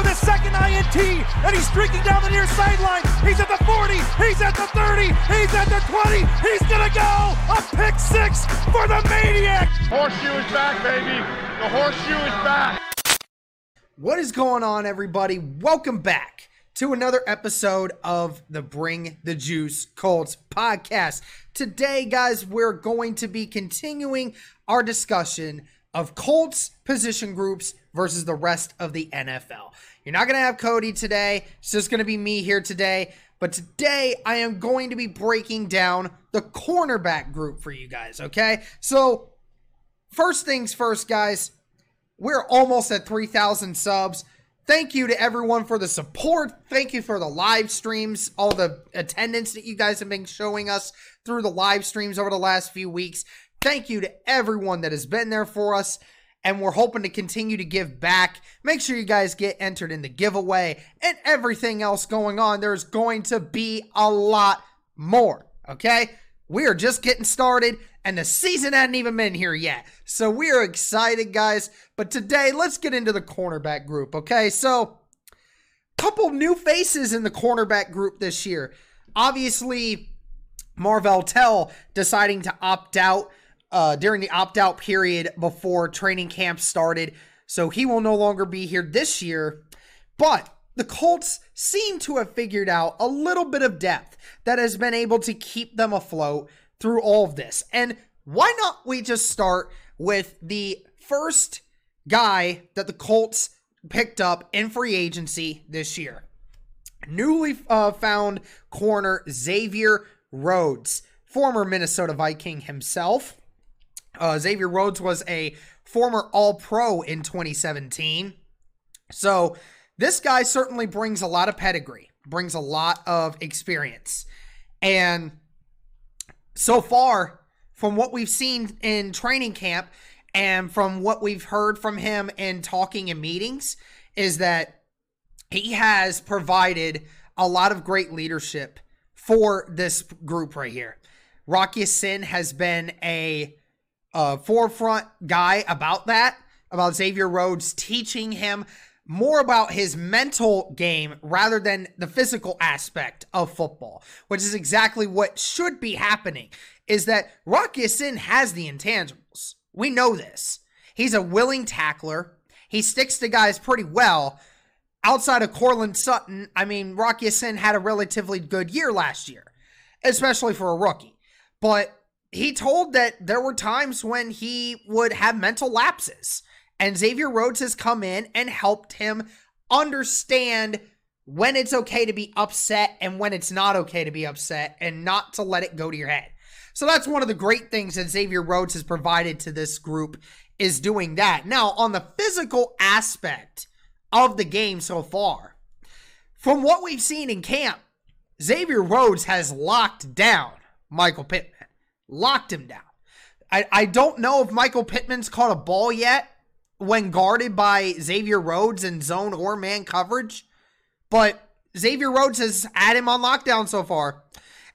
Leonard with a second INT, and he's streaking down the near sideline. He's at the 40. He's at the 30. He's at the 20. He's gonna go a pick six for the maniac. Horseshoe is back, baby. The horseshoe is back. What is going on, everybody? Welcome back to another episode of the Bring the Juice Colts podcast. Today, guys, we're going to be continuing our discussion of Colts position groups versus the rest of the NFL. You're not going to have Cody today. It's just going to be me here today. But today I am going to be breaking down the cornerback group for you guys, okay? So, first things first, guys, we're almost at 3,000 subs. Thank you to everyone for the support. Thank you for the live streams, all the attendance that you guys have been showing us through the live streams over the last few weeks. Thank you to everyone that has been there for us. And we're hoping to continue to give back. Make sure you guys get entered in the giveaway and everything else going on. There's going to be a lot more. Okay? We are just getting started and the season hadn't even been here yet. So we are excited, guys. But today, let's get into the cornerback group. Okay? So, couple new faces in the cornerback group this year. Obviously, Marvell Tell deciding to opt out uh, during the opt out period before training camp started. So he will no longer be here this year. But the Colts seem to have figured out a little bit of depth that has been able to keep them afloat through all of this. And why not we just start with the first guy that the Colts picked up in free agency this year? Newly uh, found corner Xavier Rhodes, former Minnesota Viking himself. Uh, Xavier Rhodes was a former All Pro in 2017. So this guy certainly brings a lot of pedigree, brings a lot of experience. And so far, from what we've seen in training camp and from what we've heard from him in talking in meetings, is that he has provided a lot of great leadership for this group right here. Rock Ya-Sin has been a uh, forefront guy about that, about Xavier Rhodes teaching him more about his mental game rather than the physical aspect of football, which is exactly what should be happening. Is that Rock Ya-Sin has the intangibles. We know this. He's a willing tackler. He sticks to guys pretty well. Outside of Courtland Sutton, I mean, Rock Ya-Sin had a relatively good year last year, especially for a rookie. But he told that there were times when he would have mental lapses. And Xavier Rhodes has come in and helped him understand when it's okay to be upset and when it's not okay to be upset and not to let it go to your head. So that's one of the great things that Xavier Rhodes has provided to this group is doing that. Now, on the physical aspect of the game so far, from what we've seen in camp, Xavier Rhodes has locked down Michael Pittman locked him down. I, I don't know if Michael Pittman's caught a ball yet when guarded by Xavier Rhodes in zone or man coverage, but Xavier Rhodes has had him on lockdown so far.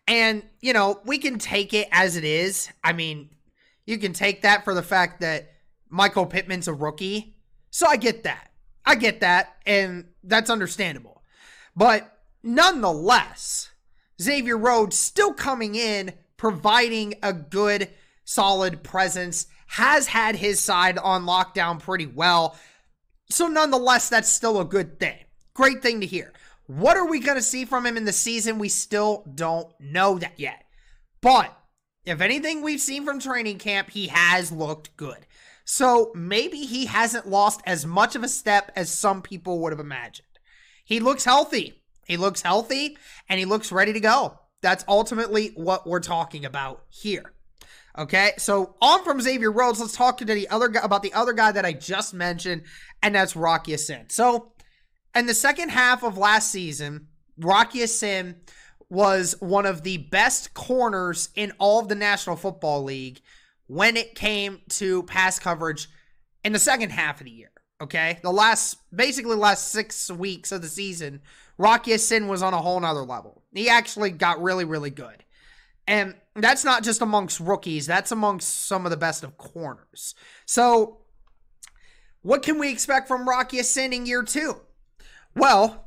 And, you know, we can take it as it is. I mean, you can take that for the fact that Michael Pittman's a rookie. So I get that. I get that. And that's understandable. But nonetheless, Xavier Rhodes still coming in providing a good, solid presence, has had his side on lockdown pretty well. So, nonetheless, that's still a good thing. Great thing to hear. What are we going to see from him in the season? We still don't know that yet. But if anything we've seen from training camp, he has looked good. So maybe he hasn't lost as much of a step as some people would have imagined. He looks healthy. He looks healthy and he looks ready to go. That's ultimately what we're talking about here. Okay, so on from Xavier Rhodes, let's talk to the other guy about the other guy that I just mentioned, and that's Rocky Ya-Sin. So, in the second half of last season, Rocky Ya-Sin was one of the best corners in all of the National Football League when it came to pass coverage in the second half of the year. Okay. The last, basically, last six weeks of the season, Rocky Ya-Sin was on a whole nother level. He actually got really, really good. And that's not just amongst rookies, that's amongst some of the best of corners. So, what can we expect from Rocky Ya-Sin in year two? Well,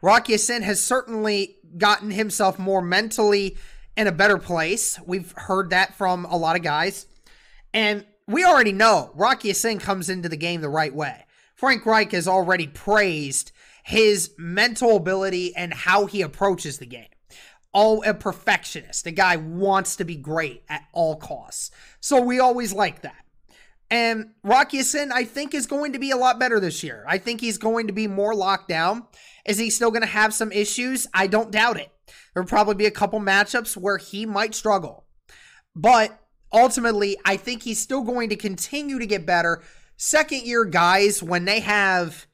Rocky Ya-Sin has certainly gotten himself more mentally in a better place. We've heard that from a lot of guys. And we already know Rocky Ya-Sin comes into the game the right way. Frank Reich has already praised his mental ability and how he approaches the game. All a perfectionist. The guy wants to be great at all costs. So we always like that. And Rock Ya-Sin, I think, is going to be a lot better this year. I think he's going to be more locked down. Is he still going to have some issues? I don't doubt it. There'll probably be a couple matchups where he might struggle. But ultimately, I think he's still going to continue to get better. Second year guys, when they have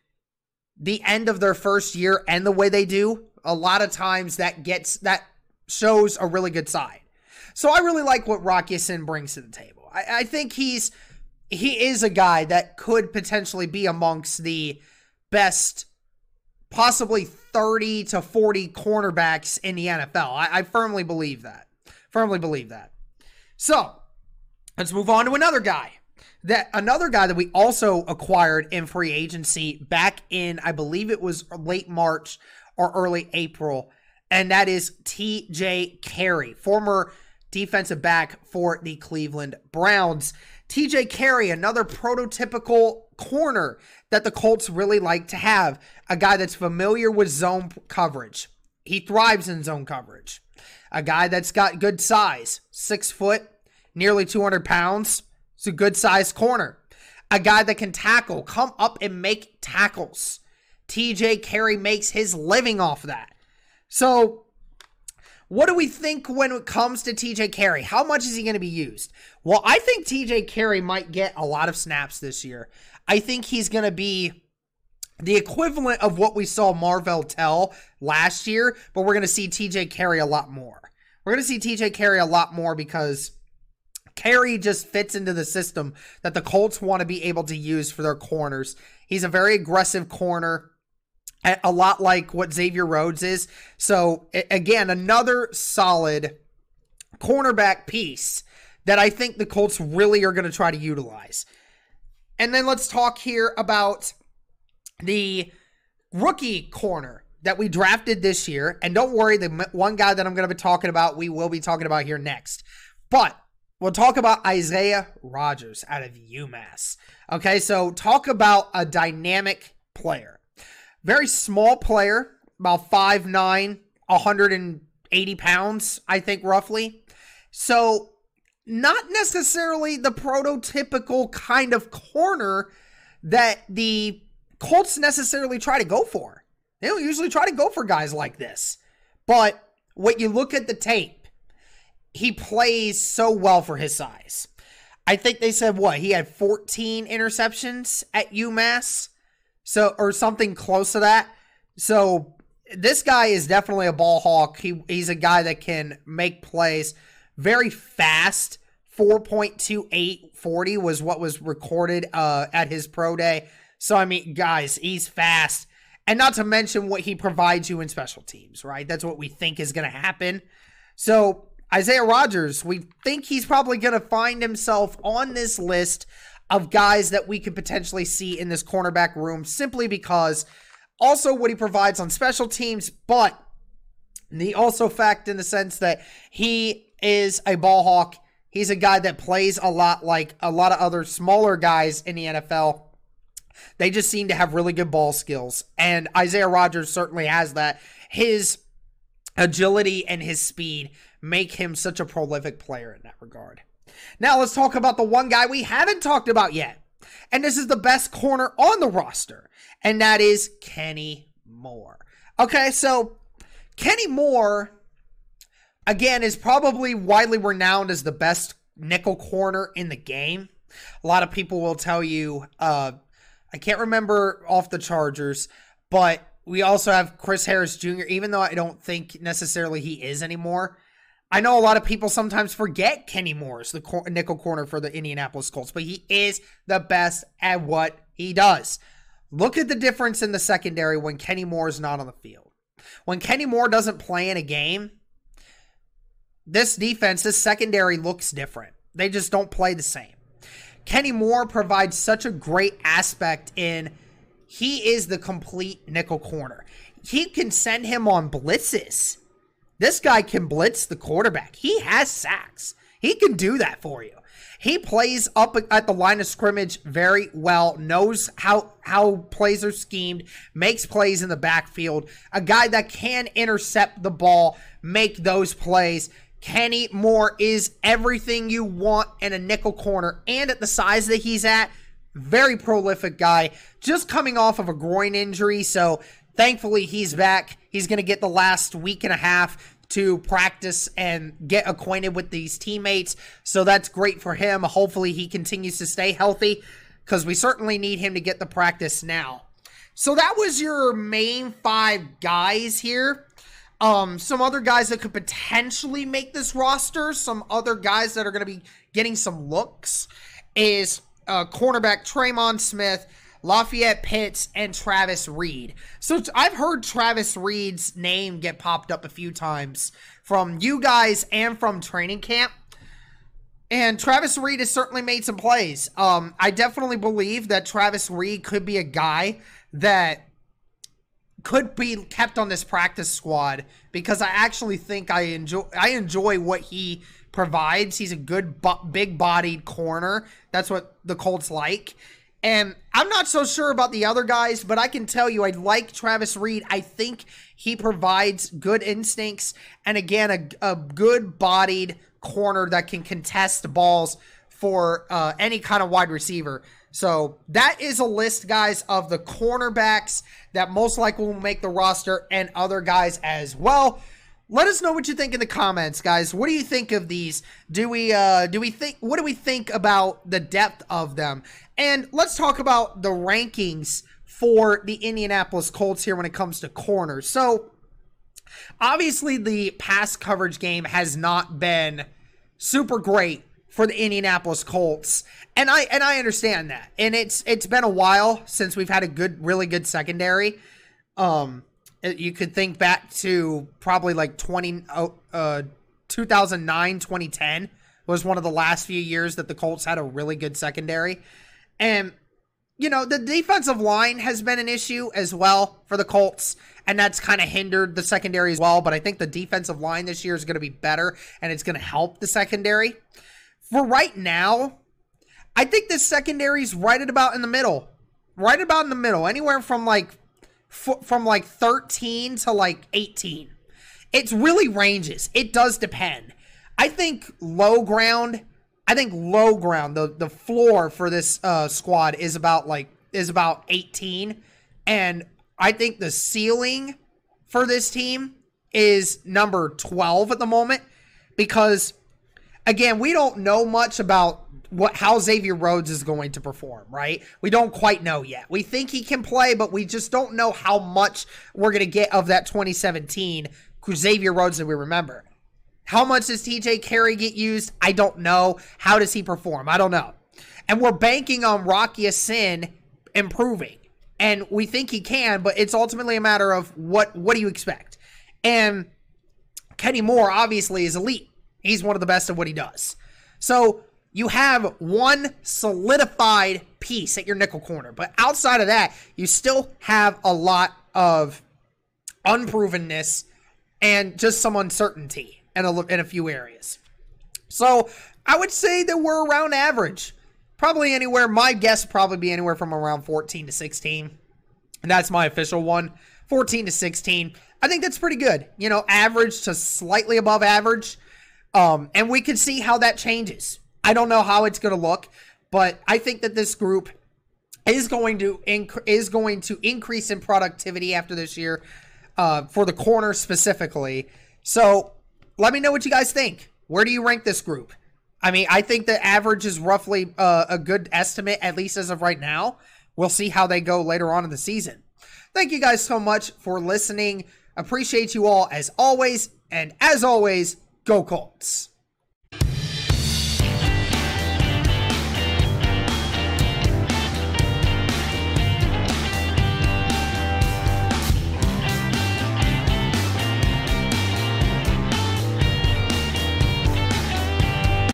the end of their first year and the way they do, a lot of times that gets that shows a really good side. So I really like what Rock Ya-Sin brings to the table. I, I think he's he is a guy that could potentially be amongst the best possibly 30 to 40 cornerbacks in the NFL. I, I, firmly believe that. Firmly believe that. So let's move on to another guy. That another guy that we also acquired in free agency back in, I believe it was late March or early April, and that is TJ Carrie, former defensive back for the Cleveland Browns. TJ Carrie, another prototypical corner that the Colts really like to have. A guy that's familiar with zone coverage. He thrives in zone coverage. A guy that's got good size, six foot, nearly 200 pounds. It's a good sized corner. A guy that can tackle, come up and make tackles. TJ Carrie makes his living off that. So, what do we think when it comes to TJ Carrie? How much is he going to be used? Well, I think TJ Carrie might get a lot of snaps this year. I think he's going to be the equivalent of what we saw Marvell Tell last year, but we're going to see TJ Carrie a lot more. We're going to see TJ Carrie a lot more because Carrie just fits into the system that the Colts want to be able to use for their corners. He's a very aggressive corner, a lot like what Xavier Rhodes is. So, again, another solid cornerback piece that I think the Colts really are going to try to utilize. And then let's talk here about the rookie corner that we drafted this year. And don't worry, the one guy that I'm going to be talking about, we will be talking about here next. But we'll talk about Isaiah Rodgers out of UMass. Okay, so talk about a dynamic player. Very small player, about 5'9, 180 pounds, I think, roughly. So not necessarily the prototypical kind of corner that the Colts necessarily try to go for. They don't usually try to go for guys like this. But when you look at the tape, he plays so well for his size. I think they said what? He had 14 interceptions at UMass. So or something close to that. So this guy is definitely a ball hawk. He he's a guy that can make plays very fast 4.2840 was what was recorded uh, at his pro day. So, I mean, guys, he's fast. And not to mention what he provides you in special teams, right? That's what we think is going to happen. So, Isaiah Rodgers, we think he's probably going to find himself on this list of guys that we could potentially see in this cornerback room simply because also what he provides on special teams, but the also fact in the sense that he is a ball hawk He's a guy that plays a lot like a lot of other smaller guys in the NFL. They just seem to have really good ball skills. And Isaiah Rodgers certainly has that. His agility and his speed make him such a prolific player in that regard. Now let's talk about the one guy we haven't talked about yet. And this is the best corner on the roster, and that is Kenny Moore. Okay, so Kenny Moore again, is probably widely renowned as the best nickel corner in the game. A lot of people will tell you, uh, I can't remember off the Chargers, but we also have Chris Harris Jr., even though I don't think necessarily he is anymore. I know a lot of people sometimes forget Kenny Moore's the cor- nickel corner for the Indianapolis Colts, but he is the best at what he does. Look at the difference in the secondary when Kenny Moore is not on the field. When Kenny Moore doesn't play in a game, this defense, this secondary looks different. They just don't play the same. Kenny Moore provides such a great aspect in he is the complete nickel corner. He can send him on blitzes. This guy can blitz the quarterback. He has sacks. He can do that for you. He plays up at the line of scrimmage very well, knows how how plays are schemed, makes plays in the backfield. A guy that can intercept the ball, make those plays. Kenny Moore is everything you want in a nickel corner, and at the size that he's at, very prolific guy. Just coming off of a groin injury, so thankfully he's back. He's going to get the last week and a half to practice and get acquainted with these teammates. So that's great for him. Hopefully, he continues to stay healthy because we certainly need him to get the practice now. So that was your main five guys here. Um, some other guys that could potentially make this roster, some other guys that are going to be getting some looks is uh, cornerback Tremon Smith, Lafayette Pitts, and Travis Reed. So I've heard Travis Reed's name get popped up a few times from you guys and from training camp. And Travis Reed has certainly made some plays. Um, I definitely believe that Travis Reed could be a guy that could be kept on this practice squad because I actually think I enjoy I enjoy what he provides. He's a good big bodied corner. That's what the Colts like. And I'm not so sure about the other guys, but I can tell you I like Travis Reed. I think he provides good instincts and again a, a good bodied corner that can contest balls for uh, any kind of wide receiver. So that is a list, guys, of the cornerbacks that most likely will make the roster and other guys as well. Let us know what you think in the comments, guys. What do you think of these? Do we uh do we think what do we think about the depth of them? And let's talk about the rankings for the Indianapolis Colts here when it comes to corners. So obviously the pass coverage game has not been super great for the Indianapolis Colts. And I and I understand that. And it's it's been a while since we've had a good really good secondary. Um you could think back to probably like 20 uh 2009 2010 was one of the last few years that the Colts had a really good secondary. And you know, the defensive line has been an issue as well for the Colts, and that's kind of hindered the secondary as well. But I think the defensive line this year is going to be better, and it's going to help the secondary. For right now, I think this secondary is right at about in the middle, right about in the middle, anywhere from like from like 13 to like 18. It really ranges. It does depend. I think low ground I think low ground, the the floor for this uh, squad is about like is about 18, and I think the ceiling for this team is number 12 at the moment because again, we don't know much about what how Xavier Rhodes is going to perform, right? We don't quite know yet. We think he can play, but we just don't know how much we're going to get of that 2017 Xavier Rhodes that we remember. How much does TJ Carrie get used? I don't know. How does he perform? I don't know. And we're banking on Rock Ya-Sin improving. And we think he can, but it's ultimately a matter of what what do you expect? And Kenny Moore obviously is elite. He's one of the best at what he does. So you have one solidified piece at your nickel corner. But outside of that, you still have a lot of unprovenness and just some uncertainty in a, in a few areas. So I would say that we're around average. Probably anywhere, my guess probably be anywhere from around 14 to 16. And that's my official one 14 to 16. I think that's pretty good. You know, average to slightly above average. Um, and we can see how that changes. I don't know how it's going to look, but I think that this group is going to inc- is going to increase in productivity after this year uh, for the corner specifically. So let me know what you guys think. Where do you rank this group? I mean, I think the average is roughly uh, a good estimate, at least as of right now. We'll see how they go later on in the season. Thank you guys so much for listening. Appreciate you all as always. And as always, Go Colts.